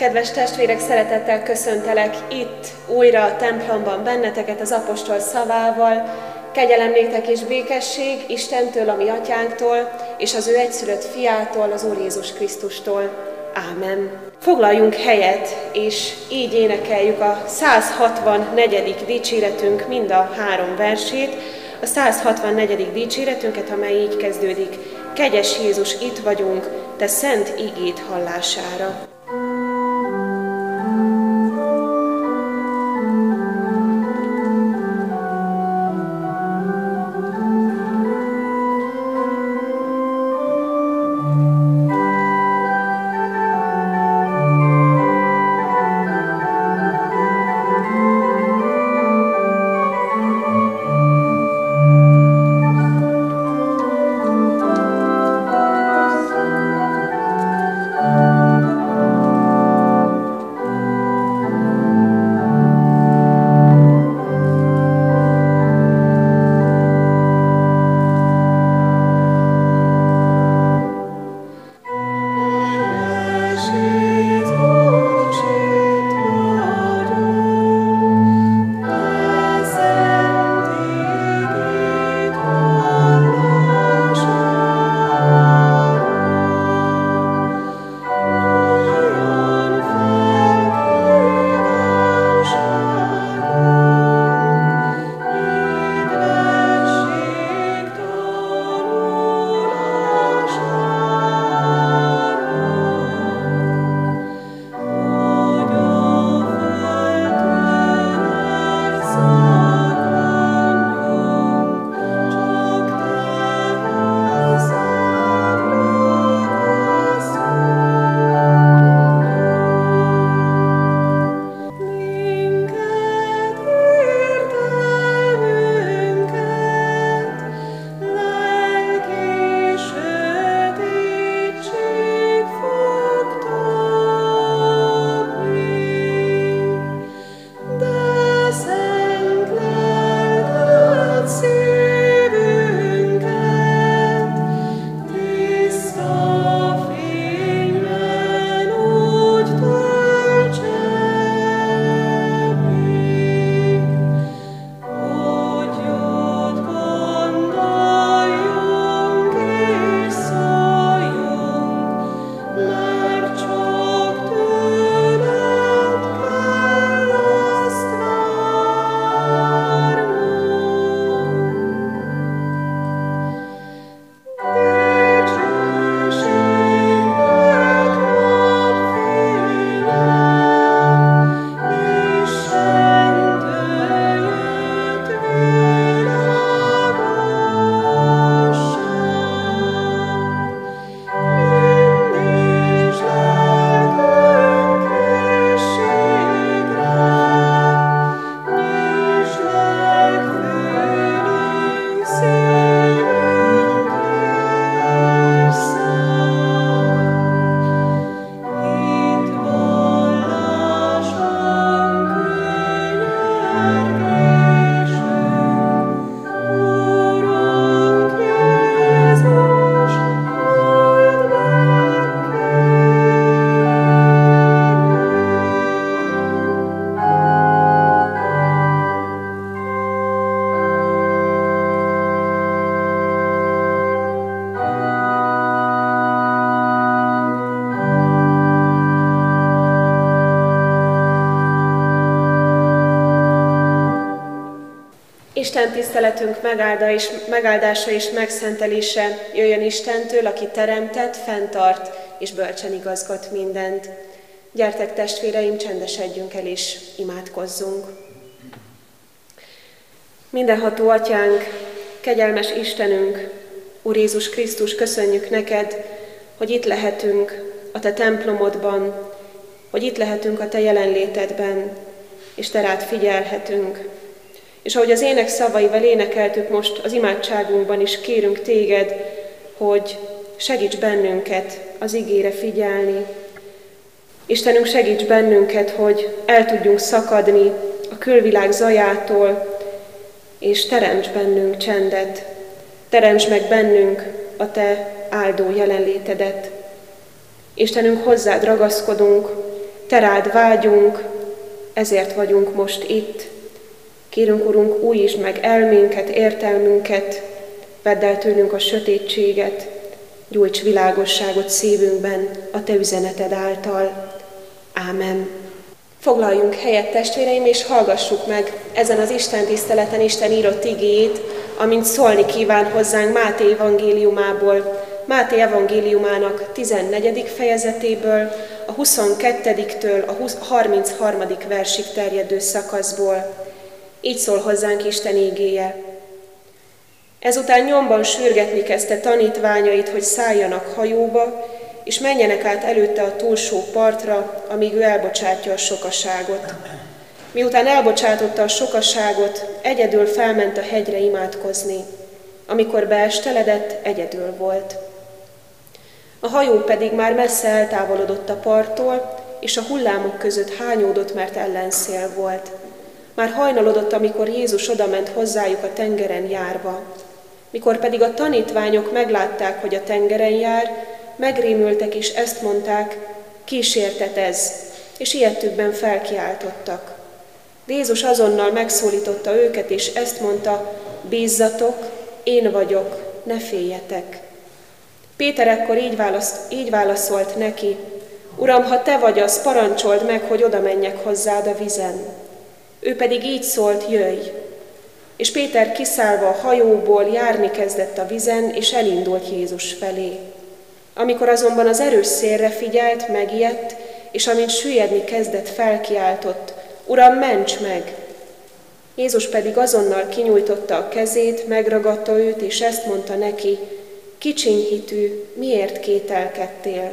Kedves testvérek, szeretettel köszöntelek itt újra a templomban benneteket az apostol szavával. Kegyelem néktek és békesség Istentől, a mi atyánktól, és az ő egyszülött fiától, az Úr Jézus Krisztustól. Ámen. Foglaljunk helyet, és így énekeljük a 164. dicséretünk mind a három versét, a 164. dicséretünket, amely így kezdődik. Kegyes Jézus, itt vagyunk, te szent ígét hallására. Isten tiszteletünk megálda és, megáldása és megszentelése jöjjön Istentől, aki teremtett, fenntart és bölcsen igazgat mindent. Gyertek testvéreim, csendesedjünk el és imádkozzunk. Mindenható Atyánk, kegyelmes Istenünk, Úr Jézus Krisztus, köszönjük neked, hogy itt lehetünk a Te templomodban, hogy itt lehetünk a Te jelenlétedben, és Te rád figyelhetünk, és ahogy az ének szavaival énekeltük most az imádságunkban is, kérünk téged, hogy segíts bennünket az igére figyelni. Istenünk, segíts bennünket, hogy el tudjunk szakadni a külvilág zajától, és teremts bennünk csendet. Teremts meg bennünk a Te áldó jelenlétedet. Istenünk, hozzád ragaszkodunk, te rád vágyunk, ezért vagyunk most itt. Kérünk, Urunk, újítsd meg elménket, értelmünket, vedd el tőlünk a sötétséget, gyújts világosságot szívünkben a Te üzeneted által. Ámen. Foglaljunk helyet, testvéreim, és hallgassuk meg ezen az Isten tiszteleten Isten írott igéjét, amint szólni kíván hozzánk Máté evangéliumából, Máté evangéliumának 14. fejezetéből, a 22-től a 33. versig terjedő szakaszból. Így szól hozzánk Isten ígéje. Ezután nyomban sürgetni kezdte tanítványait, hogy szálljanak hajóba, és menjenek át előtte a túlsó partra, amíg ő elbocsátja a sokaságot. Miután elbocsátotta a sokaságot, egyedül felment a hegyre imádkozni. Amikor beesteledett, egyedül volt. A hajó pedig már messze eltávolodott a parttól, és a hullámok között hányódott, mert ellenszél volt. Már hajnalodott, amikor Jézus odament hozzájuk a tengeren járva. Mikor pedig a tanítványok meglátták, hogy a tengeren jár, megrémültek és ezt mondták, kísértet ez, és ilyettükben felkiáltottak. Jézus azonnal megszólította őket, és ezt mondta, bízzatok, én vagyok, ne féljetek. Péter ekkor így, válasz, így válaszolt neki, Uram, ha te vagy az, parancsold meg, hogy oda menjek hozzád a vizen. Ő pedig így szólt, jöjj. És Péter kiszállva a hajóból járni kezdett a vizen, és elindult Jézus felé. Amikor azonban az erős szélre figyelt, megijedt, és amint süllyedni kezdett, felkiáltott, Uram, ments meg! Jézus pedig azonnal kinyújtotta a kezét, megragadta őt, és ezt mondta neki, kicsiny hitű, miért kételkedtél?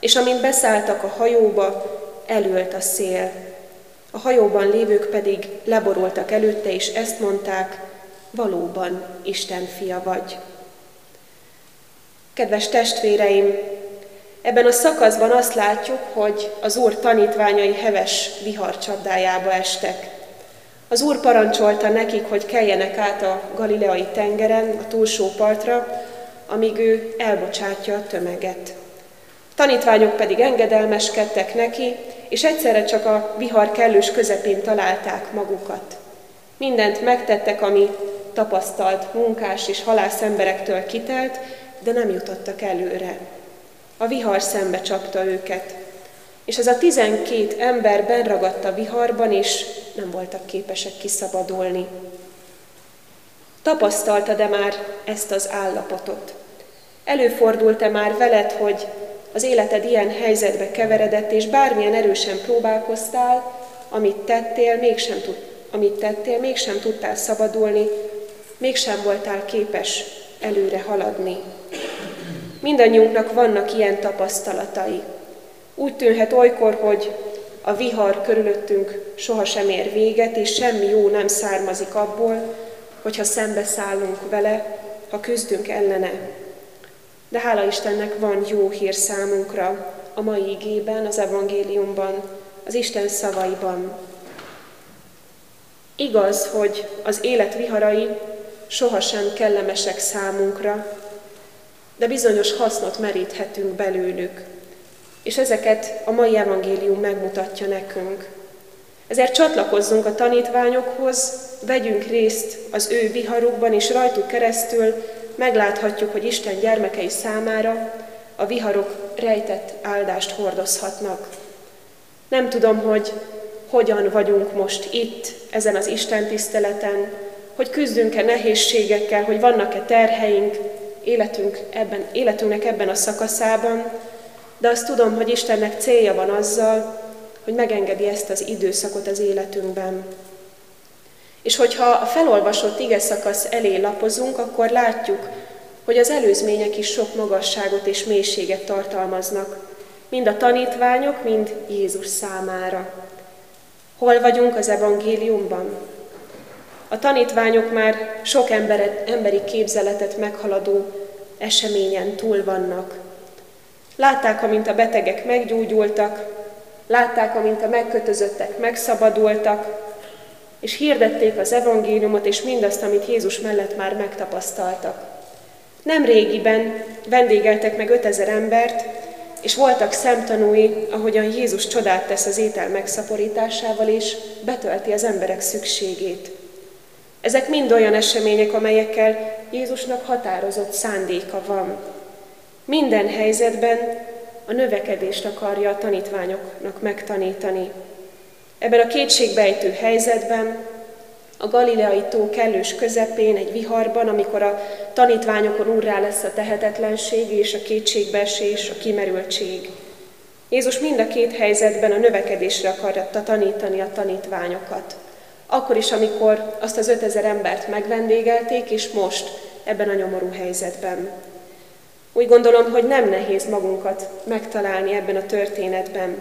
És amint beszálltak a hajóba, elült a szél. A hajóban lévők pedig leborultak előtte, és ezt mondták, valóban Isten fia vagy. Kedves testvéreim, ebben a szakaszban azt látjuk, hogy az Úr tanítványai heves vihar csapdájába estek. Az Úr parancsolta nekik, hogy keljenek át a galileai tengeren, a túlsó partra, amíg ő elbocsátja a tömeget. A tanítványok pedig engedelmeskedtek neki, és egyszerre csak a vihar kellős közepén találták magukat. Mindent megtettek, ami tapasztalt munkás és halász emberektől kitelt, de nem jutottak előre. A vihar szembe csapta őket, és ez a tizenkét ember benragadt a viharban, és nem voltak képesek kiszabadulni. Tapasztalta de már ezt az állapotot? Előfordult-e már veled, hogy az életed ilyen helyzetbe keveredett, és bármilyen erősen próbálkoztál, amit tettél, mégsem, tud, amit tettél, mégsem tudtál szabadulni, mégsem voltál képes előre haladni. Mindannyiunknak vannak ilyen tapasztalatai. Úgy tűnhet olykor, hogy a vihar körülöttünk sohasem ér véget, és semmi jó nem származik abból, hogyha szembeszállunk vele, ha küzdünk ellene. De hála Istennek van jó hír számunkra a mai igében, az evangéliumban, az Isten szavaiban. Igaz, hogy az élet viharai sohasem kellemesek számunkra, de bizonyos hasznot meríthetünk belőlük. És ezeket a mai evangélium megmutatja nekünk. Ezért csatlakozzunk a tanítványokhoz, vegyünk részt az ő viharukban, és rajtuk keresztül megláthatjuk, hogy Isten gyermekei számára a viharok rejtett áldást hordozhatnak. Nem tudom, hogy hogyan vagyunk most itt, ezen az Isten tiszteleten, hogy küzdünk-e nehézségekkel, hogy vannak-e terheink életünk ebben, életünknek ebben a szakaszában, de azt tudom, hogy Istennek célja van azzal, hogy megengedi ezt az időszakot az életünkben. És hogyha a felolvasott ige szakasz elé lapozunk, akkor látjuk, hogy az előzmények is sok magasságot és mélységet tartalmaznak, mind a tanítványok, mind Jézus számára. Hol vagyunk az evangéliumban? A tanítványok már sok emberet, emberi képzeletet meghaladó eseményen túl vannak. Látták, amint a betegek meggyógyultak, látták, amint a megkötözöttek megszabadultak, és hirdették az evangéliumot és mindazt, amit Jézus mellett már megtapasztaltak. Nem régiben vendégeltek meg 5000 embert, és voltak szemtanúi, ahogyan Jézus csodát tesz az étel megszaporításával, és betölti az emberek szükségét. Ezek mind olyan események, amelyekkel Jézusnak határozott szándéka van. Minden helyzetben a növekedést akarja a tanítványoknak megtanítani. Ebben a kétségbejtő helyzetben, a Galileai tó kellős közepén, egy viharban, amikor a tanítványokon úrrá lesz a tehetetlenség és a kétségbeesés, a kimerültség. Jézus mind a két helyzetben a növekedésre akarta tanítani a tanítványokat. Akkor is, amikor azt az ötezer embert megvendégelték, és most ebben a nyomorú helyzetben. Úgy gondolom, hogy nem nehéz magunkat megtalálni ebben a történetben.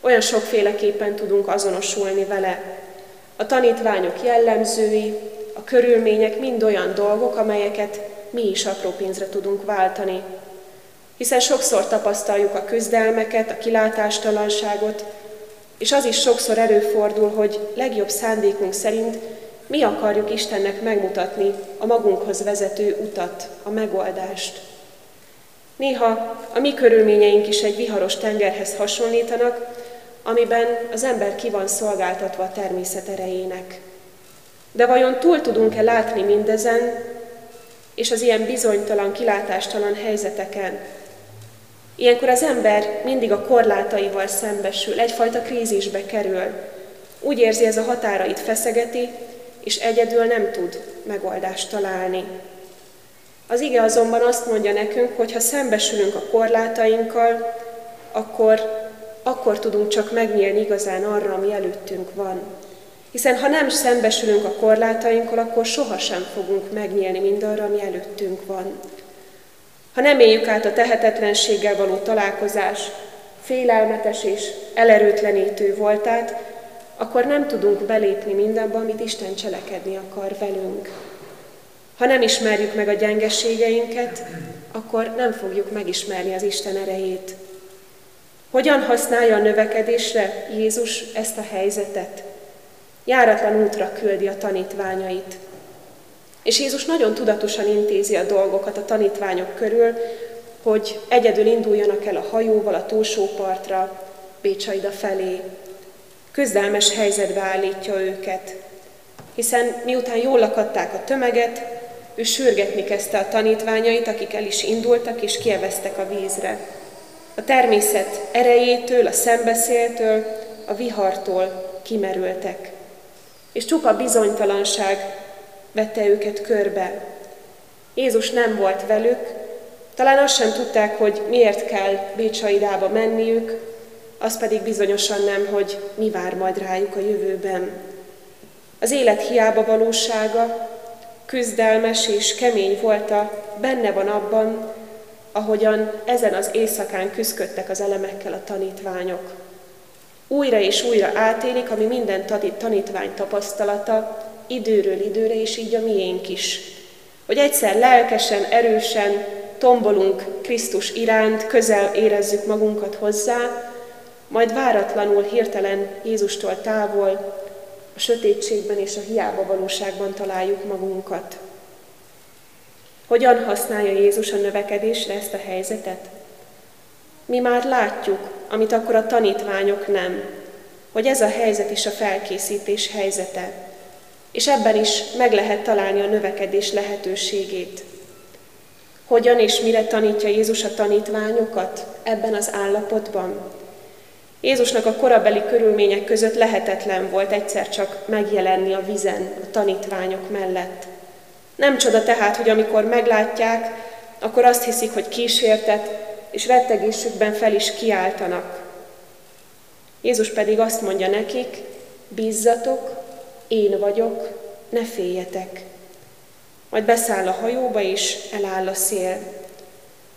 Olyan sokféleképpen tudunk azonosulni vele. A tanítványok jellemzői, a körülmények mind olyan dolgok, amelyeket mi is apró pénzre tudunk váltani. Hiszen sokszor tapasztaljuk a küzdelmeket, a kilátástalanságot, és az is sokszor előfordul, hogy legjobb szándékunk szerint mi akarjuk Istennek megmutatni a magunkhoz vezető utat, a megoldást. Néha a mi körülményeink is egy viharos tengerhez hasonlítanak, amiben az ember ki van szolgáltatva a természet erejének. De vajon túl tudunk-e látni mindezen, és az ilyen bizonytalan, kilátástalan helyzeteken? Ilyenkor az ember mindig a korlátaival szembesül, egyfajta krízisbe kerül. Úgy érzi, ez a határait feszegeti, és egyedül nem tud megoldást találni. Az ige azonban azt mondja nekünk, hogy ha szembesülünk a korlátainkkal, akkor, akkor tudunk csak megnyílni igazán arra, ami előttünk van. Hiszen ha nem szembesülünk a korlátainkkal, akkor sohasem fogunk megnyílni mindarra, ami előttünk van. Ha nem éljük át a tehetetlenséggel való találkozás félelmetes és elerőtlenítő voltát, akkor nem tudunk belépni mindenbe, amit Isten cselekedni akar velünk. Ha nem ismerjük meg a gyengeségeinket, akkor nem fogjuk megismerni az Isten erejét. Hogyan használja a növekedésre Jézus ezt a helyzetet? Járatlan útra küldi a tanítványait. És Jézus nagyon tudatosan intézi a dolgokat a tanítványok körül, hogy egyedül induljanak el a hajóval a túlsó partra, Bécsaida felé. Küzdelmes helyzetbe állítja őket, hiszen miután jól lakadták a tömeget, ő sürgetni kezdte a tanítványait, akik el is indultak és kieveztek a vízre. A természet erejétől, a szembeszéltől, a vihartól kimerültek. És csupa bizonytalanság vette őket körbe. Jézus nem volt velük, talán azt sem tudták, hogy miért kell Bécsaidába menniük, az pedig bizonyosan nem, hogy mi vár majd rájuk a jövőben. Az élet hiába valósága, küzdelmes és kemény volt a benne van abban, ahogyan ezen az éjszakán küzdködtek az elemekkel a tanítványok. Újra és újra átélik, ami minden tanítvány tapasztalata, időről időre, és így a miénk is. Hogy egyszer lelkesen, erősen tombolunk Krisztus iránt, közel érezzük magunkat hozzá, majd váratlanul, hirtelen Jézustól távol, a sötétségben és a hiába valóságban találjuk magunkat. Hogyan használja Jézus a növekedésre ezt a helyzetet? Mi már látjuk, amit akkor a tanítványok nem, hogy ez a helyzet is a felkészítés helyzete, és ebben is meg lehet találni a növekedés lehetőségét. Hogyan és mire tanítja Jézus a tanítványokat ebben az állapotban? Jézusnak a korabeli körülmények között lehetetlen volt egyszer csak megjelenni a vizen a tanítványok mellett. Nem csoda tehát, hogy amikor meglátják, akkor azt hiszik, hogy kísértet, és rettegésükben fel is kiáltanak. Jézus pedig azt mondja nekik, bízzatok, én vagyok, ne féljetek. Majd beszáll a hajóba, és eláll a szél.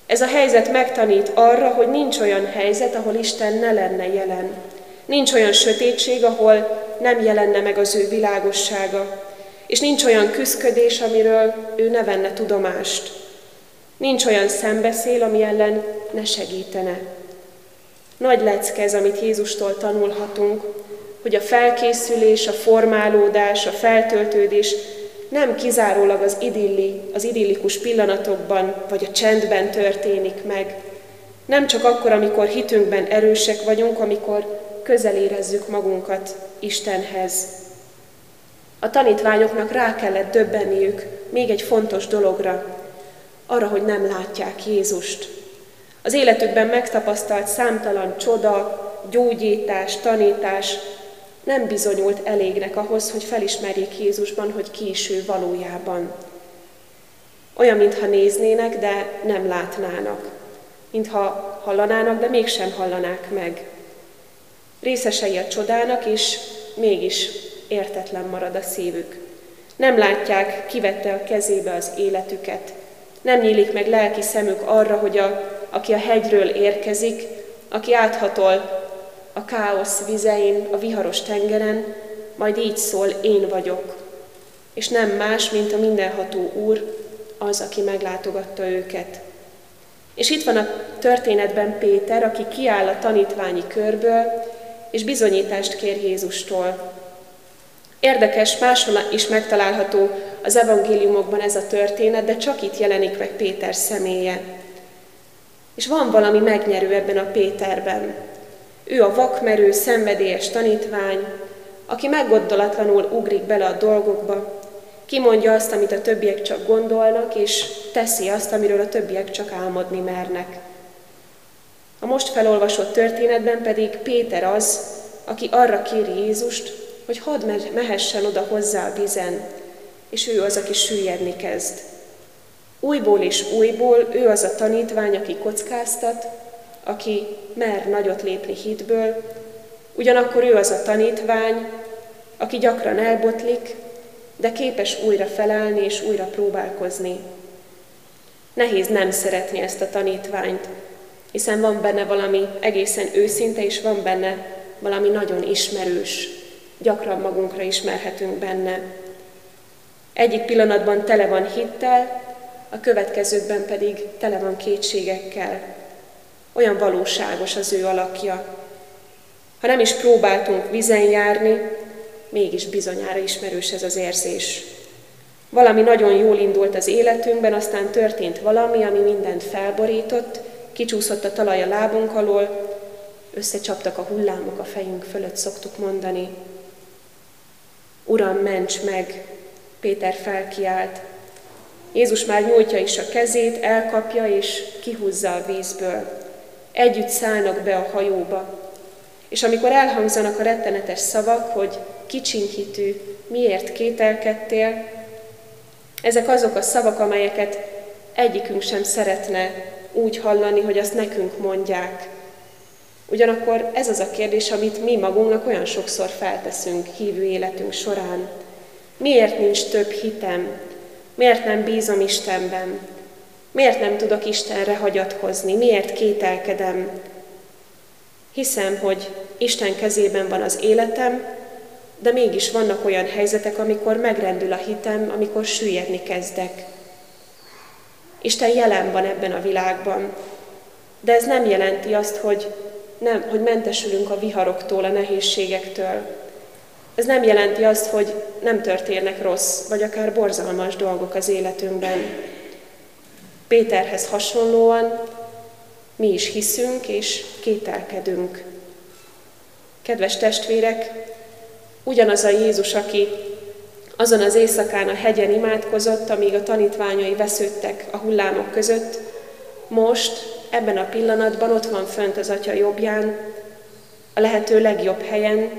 Ez a helyzet megtanít arra, hogy nincs olyan helyzet, ahol Isten ne lenne jelen. Nincs olyan sötétség, ahol nem jelenne meg az ő világossága. És nincs olyan küszködés, amiről ő ne venne tudomást. Nincs olyan szembeszél, ami ellen ne segítene. Nagy lecke amit Jézustól tanulhatunk, hogy a felkészülés, a formálódás, a feltöltődés nem kizárólag az idilli, az idillikus pillanatokban vagy a csendben történik meg. Nem csak akkor, amikor hitünkben erősek vagyunk, amikor közel érezzük magunkat Istenhez. A tanítványoknak rá kellett döbbenniük még egy fontos dologra, arra, hogy nem látják Jézust. Az életükben megtapasztalt számtalan csoda, gyógyítás, tanítás nem bizonyult elégnek ahhoz, hogy felismerjék Jézusban, hogy ki is ő valójában. Olyan, mintha néznének, de nem látnának. Mintha hallanának, de mégsem hallanák meg. Részesei a csodának, és mégis értetlen marad a szívük. Nem látják, kivette a kezébe az életüket. Nem nyílik meg lelki szemük arra, hogy a, aki a hegyről érkezik, aki áthatol a káosz vizein, a viharos tengeren, majd így szól, én vagyok. És nem más, mint a mindenható Úr, az, aki meglátogatta őket. És itt van a történetben Péter, aki kiáll a tanítványi körből, és bizonyítást kér Jézustól. Érdekes, máshol is megtalálható az evangéliumokban ez a történet, de csak itt jelenik meg Péter személye. És van valami megnyerő ebben a Péterben. Ő a vakmerő, szenvedélyes tanítvány, aki meggondolatlanul ugrik bele a dolgokba, kimondja azt, amit a többiek csak gondolnak, és teszi azt, amiről a többiek csak álmodni mernek. A most felolvasott történetben pedig Péter az, aki arra kéri Jézust, hogy hadd mehessen oda hozzá a vizen, és ő az, aki süllyedni kezd. Újból és újból ő az a tanítvány, aki kockáztat, aki mer nagyot lépni hitből, ugyanakkor ő az a tanítvány, aki gyakran elbotlik, de képes újra felállni és újra próbálkozni. Nehéz nem szeretni ezt a tanítványt, hiszen van benne valami egészen őszinte, és van benne valami nagyon ismerős, gyakran magunkra ismerhetünk benne. Egyik pillanatban tele van hittel, a következőkben pedig tele van kétségekkel. Olyan valóságos az ő alakja. Ha nem is próbáltunk vizen járni, mégis bizonyára ismerős ez az érzés. Valami nagyon jól indult az életünkben, aztán történt valami, ami mindent felborított, kicsúszott a talaj a lábunk alól, összecsaptak a hullámok a fejünk fölött, szoktuk mondani. Uram, ments meg! Péter felkiált. Jézus már nyújtja is a kezét, elkapja és kihúzza a vízből. Együtt szállnak be a hajóba. És amikor elhangzanak a rettenetes szavak, hogy kicsinyhitű, miért kételkedtél, ezek azok a szavak, amelyeket egyikünk sem szeretne úgy hallani, hogy azt nekünk mondják. Ugyanakkor ez az a kérdés, amit mi magunknak olyan sokszor felteszünk hívő életünk során. Miért nincs több hitem? Miért nem bízom Istenben? Miért nem tudok Istenre hagyatkozni? Miért kételkedem? Hiszem, hogy Isten kezében van az életem, de mégis vannak olyan helyzetek, amikor megrendül a hitem, amikor süllyedni kezdek. Isten jelen van ebben a világban, de ez nem jelenti azt, hogy, nem, hogy mentesülünk a viharoktól, a nehézségektől. Ez nem jelenti azt, hogy nem történnek rossz, vagy akár borzalmas dolgok az életünkben. Péterhez hasonlóan mi is hiszünk és kételkedünk. Kedves testvérek, ugyanaz a Jézus, aki azon az éjszakán a hegyen imádkozott, amíg a tanítványai vesződtek a hullámok között, most, ebben a pillanatban ott van fönt az Atya jobbján, a lehető legjobb helyen,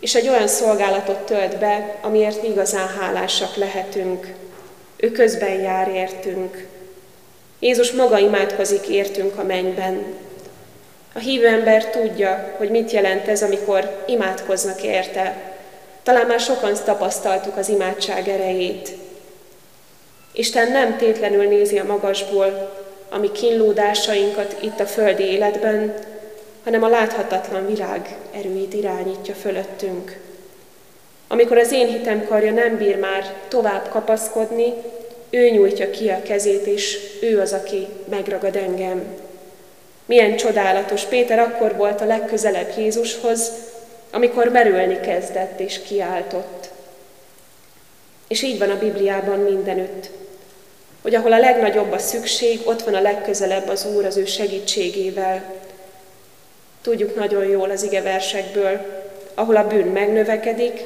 és egy olyan szolgálatot tölt be, amiért mi igazán hálásak lehetünk. Ő közben jár értünk. Jézus maga imádkozik értünk a mennyben. A hívő ember tudja, hogy mit jelent ez, amikor imádkoznak érte, talán már sokan tapasztaltuk az imádság erejét. Isten nem tétlenül nézi a magasból a mi kínlódásainkat itt a földi életben, hanem a láthatatlan világ erőit irányítja fölöttünk. Amikor az én hitem karja nem bír már tovább kapaszkodni, ő nyújtja ki a kezét, és ő az, aki megragad engem. Milyen csodálatos! Péter akkor volt a legközelebb Jézushoz, amikor merülni kezdett és kiáltott. És így van a Bibliában mindenütt. Hogy ahol a legnagyobb a szükség, ott van a legközelebb az Úr az ő segítségével. Tudjuk nagyon jól az ige versekből, ahol a bűn megnövekedik,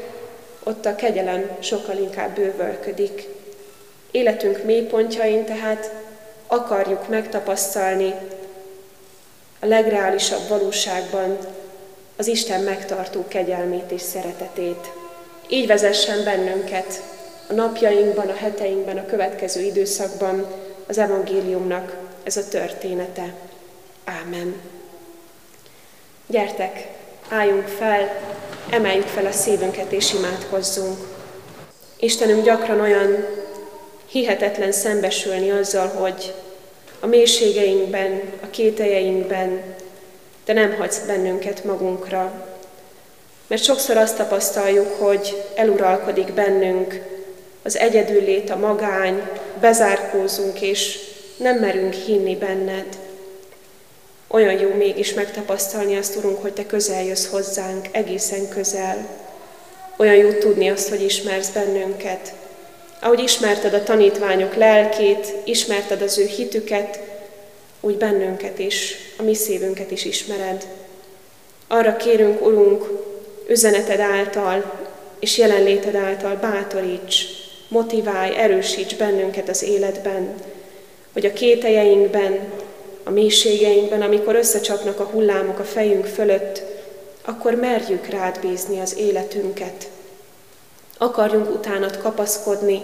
ott a kegyelem sokkal inkább bővölködik. Életünk mélypontjain tehát akarjuk megtapasztalni a legreálisabb valóságban az Isten megtartó kegyelmét és szeretetét. Így vezessen bennünket a napjainkban, a heteinkben, a következő időszakban az evangéliumnak ez a története. Ámen. Gyertek, álljunk fel, emeljük fel a szívünket és imádkozzunk. Istenünk gyakran olyan hihetetlen szembesülni azzal, hogy a mélységeinkben, a kételjeinkben, de nem hagysz bennünket magunkra. Mert sokszor azt tapasztaljuk, hogy eluralkodik bennünk az egyedüllét, a magány, bezárkózunk, és nem merünk hinni benned. Olyan jó mégis megtapasztalni azt, Urunk, hogy Te közel jössz hozzánk, egészen közel. Olyan jó tudni azt, hogy ismersz bennünket. Ahogy ismerted a tanítványok lelkét, ismerted az ő hitüket, úgy bennünket is, a mi szívünket is ismered. Arra kérünk, Urunk, üzeneted által és jelenléted által bátoríts, motiválj, erősíts bennünket az életben, hogy a kételjeinkben, a mélységeinkben, amikor összecsapnak a hullámok a fejünk fölött, akkor merjük rád bízni az életünket. Akarjunk utánat kapaszkodni,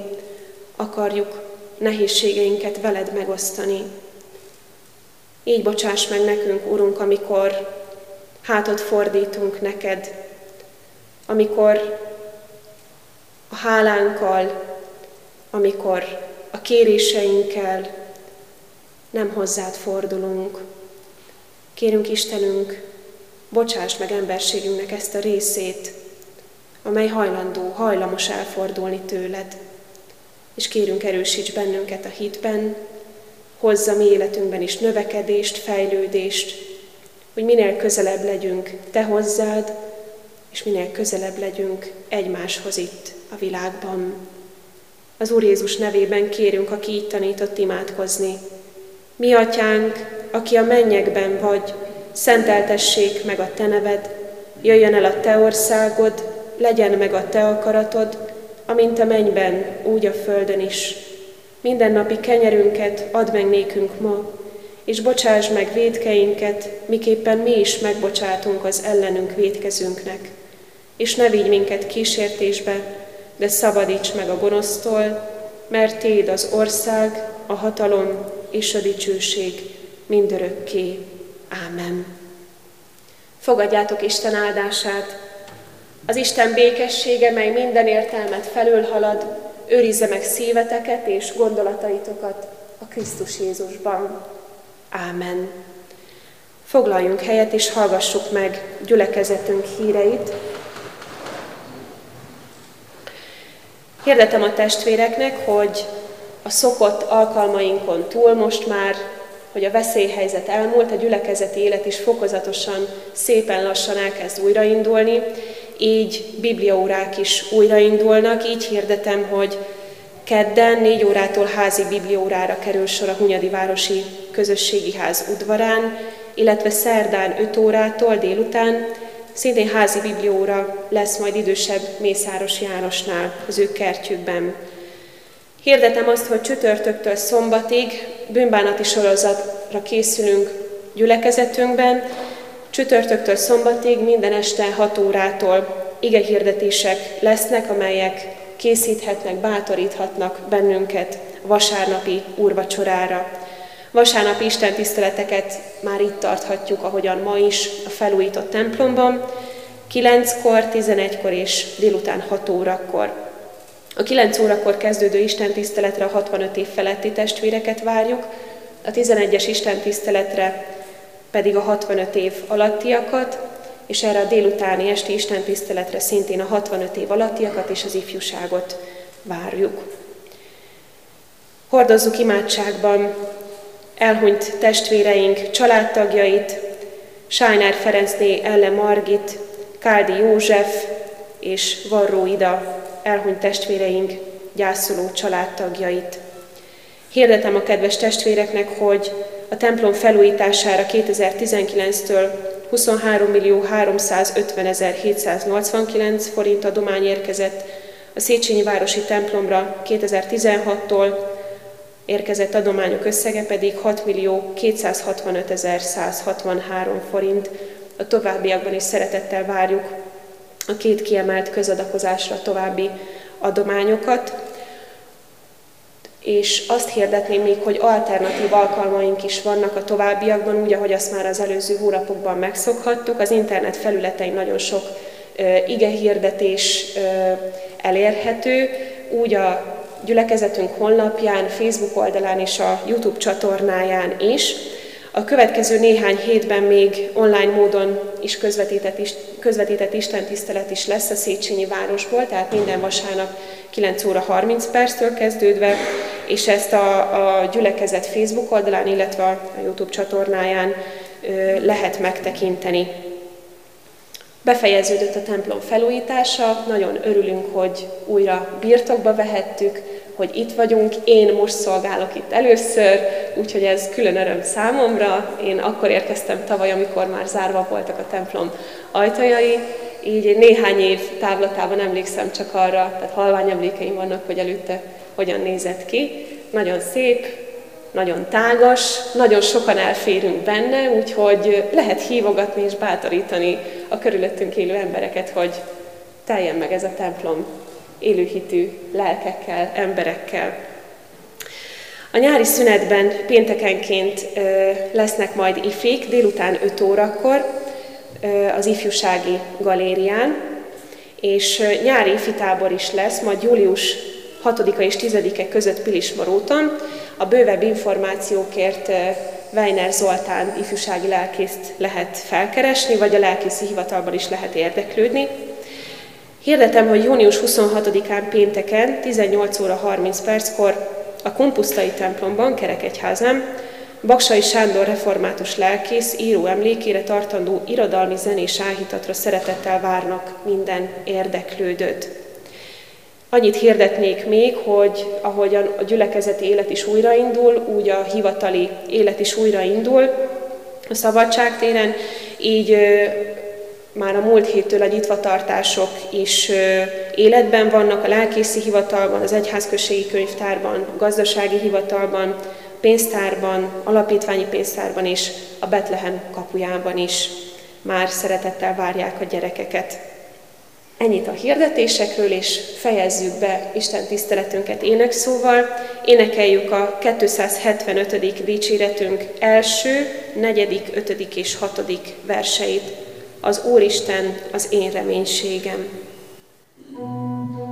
akarjuk nehézségeinket veled megosztani. Így bocsáss meg nekünk, Urunk, amikor hátat fordítunk neked, amikor a hálánkkal, amikor a kéréseinkkel nem hozzád fordulunk. Kérünk Istenünk, bocsáss meg emberségünknek ezt a részét, amely hajlandó, hajlamos elfordulni tőled. És kérünk erősíts bennünket a hitben, hozza mi életünkben is növekedést, fejlődést, hogy minél közelebb legyünk Te hozzád, és minél közelebb legyünk egymáshoz itt a világban. Az Úr Jézus nevében kérünk, aki így tanított imádkozni. Mi atyánk, aki a mennyekben vagy, szenteltessék meg a te neved, jöjjön el a te országod, legyen meg a te akaratod, amint a mennyben, úgy a földön is. Minden napi kenyerünket add meg nékünk ma, és bocsáss meg védkeinket, miképpen mi is megbocsátunk az ellenünk védkezünknek. És ne vigy minket kísértésbe, de szabadíts meg a gonosztól, mert Téd az ország, a hatalom és a dicsőség mindörökké. Ámen. Fogadjátok Isten áldását. Az Isten békessége, mely minden értelmet felülhalad, őrizze meg szíveteket és gondolataitokat a Krisztus Jézusban. Ámen. Foglaljunk helyet és hallgassuk meg gyülekezetünk híreit. Hirdetem a testvéreknek, hogy a szokott alkalmainkon túl most már, hogy a veszélyhelyzet elmúlt, a gyülekezeti élet is fokozatosan, szépen lassan elkezd újraindulni, így bibliaórák is újraindulnak, így hirdetem, hogy kedden négy órától házi bibliaórára kerül sor a Hunyadi Városi Közösségi Ház udvarán, illetve szerdán 5 órától délután Szintén házi biblióra lesz majd idősebb Mészáros Jánosnál, az ő kertjükben. Hirdetem azt, hogy csütörtöktől szombatig bűnbánati sorozatra készülünk gyülekezetünkben. Csütörtöktől szombatig minden este 6 órától ige hirdetések lesznek, amelyek készíthetnek, bátoríthatnak bennünket vasárnapi úrvacsorára. Vasárnapi Isten tiszteleteket már itt tarthatjuk, ahogyan ma is a felújított templomban, 9-kor, 11-kor és délután 6 órakor. A 9 órakor kezdődő Isten tiszteletre a 65 év feletti testvéreket várjuk, a 11-es Isten tiszteletre pedig a 65 év alattiakat, és erre a délutáni esti Isten tiszteletre szintén a 65 év alattiakat és az ifjúságot várjuk. Hordozzuk imádságban elhunyt testvéreink családtagjait, Sájnár Ferencné Elle Margit, Káldi József és Varró Ida elhunyt testvéreink gyászoló családtagjait. Hirdetem a kedves testvéreknek, hogy a templom felújítására 2019-től 23 millió 350 789 forint adomány érkezett, a Széchenyi Városi templomra 2016-tól érkezett adományok összege pedig 6 millió 265 163 forint. A továbbiakban is szeretettel várjuk a két kiemelt közadakozásra további adományokat és azt hirdetném még, hogy alternatív alkalmaink is vannak a továbbiakban, úgy, ahogy azt már az előző hónapokban megszokhattuk. Az internet felületein nagyon sok ige hirdetés elérhető, úgy a gyülekezetünk honlapján, Facebook oldalán és a YouTube csatornáján is. A következő néhány hétben még online módon is közvetített, közvetített istentisztelet is lesz a Széchenyi városból, tehát minden vasárnap 9 óra 30 perctől kezdődve, és ezt a, a gyülekezet Facebook oldalán, illetve a YouTube csatornáján lehet megtekinteni. Befejeződött a templom felújítása, nagyon örülünk, hogy újra birtokba vehettük, hogy itt vagyunk. Én most szolgálok itt először, úgyhogy ez külön öröm számomra. Én akkor érkeztem tavaly, amikor már zárva voltak a templom ajtajai, így néhány év távlatában emlékszem csak arra, tehát halvány emlékeim vannak, hogy előtte hogyan nézett ki. Nagyon szép, nagyon tágas, nagyon sokan elférünk benne, úgyhogy lehet hívogatni és bátorítani a körülöttünk élő embereket, hogy teljen meg ez a templom élőhitű lelkekkel, emberekkel. A nyári szünetben péntekenként lesznek majd ifék délután 5 órakor az ifjúsági galérián, és nyári ifitábor is lesz, majd július 6-a és 10-e között Pilismaróton. A bővebb információkért Weiner Zoltán ifjúsági lelkészt lehet felkeresni, vagy a lelkészi hivatalban is lehet érdeklődni. Hirdetem, hogy június 26-án pénteken 18 óra 30 perckor a Kumpusztai templomban, Kerekegyházán, Baksai Sándor református lelkész író emlékére tartandó irodalmi zenés áhítatra szeretettel várnak minden érdeklődőt. Annyit hirdetnék még, hogy ahogyan a gyülekezeti élet is újraindul, úgy a hivatali élet is újraindul a szabadságtéren, így már a múlt héttől a nyitvatartások is életben vannak a lelkészi hivatalban, az egyházközségi könyvtárban, a gazdasági hivatalban, pénztárban, alapítványi pénztárban és a Betlehem kapujában is már szeretettel várják a gyerekeket. Ennyit a hirdetésekről, és fejezzük be Isten tiszteletünket énekszóval. Énekeljük a 275. dicséretünk első, negyedik, ötödik és hatodik verseit az Úristen az én reménységem. thank you